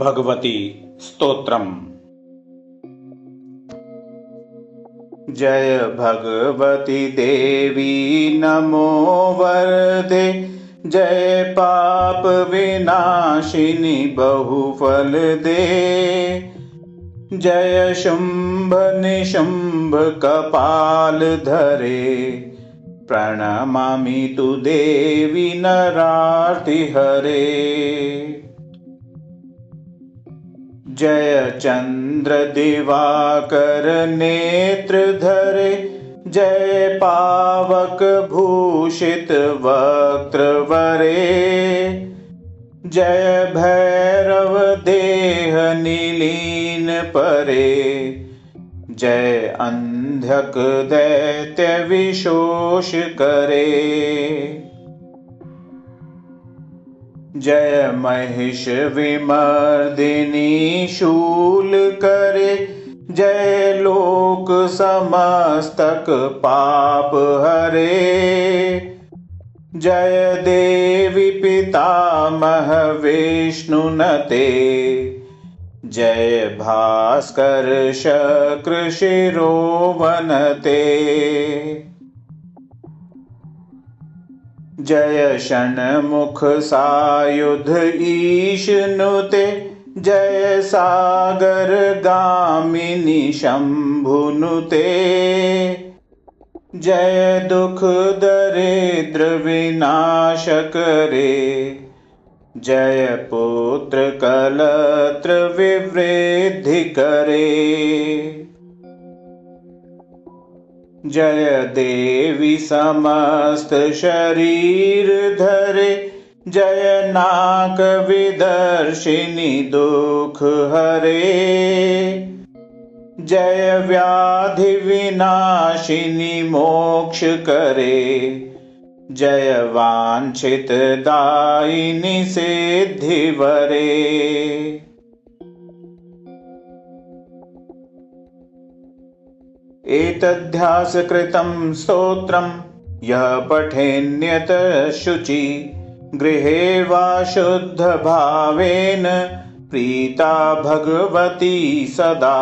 भगवती स्तोत्रम्। जय भगवति देवी नमो वरदे। जय पाप विनाशिनि बहुफल दे। जय शुम्भ निशुम्भ कपाल धरे। प्रणमामि तु देवी नरार्ति हरे जय चन्द्र दिवाकर नेत्र धरे जय पावक भूषित वक्त्रवरे जय भैरव देह निलीन परे जय अन्ध्यक दैत्य विशोष करे जय महिष विमर्दिनी शूल करे। जय लोक समस्तक पाप हरे। जय देवी पितामह विष्णुनते जय भास्कर शक्र जय षण्मुख सायुध ईशनुते जय सागर गामिनी शम्भुनुते जय दुख दरिद्र विनाश करे जय पुत्र कलत्र विवृद्धि करे जय देवी समस्त शरीर धरे जय नाक विदर्शिनि दुख हरे। जय व्याधि विनाशिनि मोक्ष करे जय वाञ्छित दायिनि सिद्धिवरे एतध्यासकृतं स्तोत्रं यः पठेन्यत शुचि गृहे वा शुद्धभावेन प्रीता भगवती सदा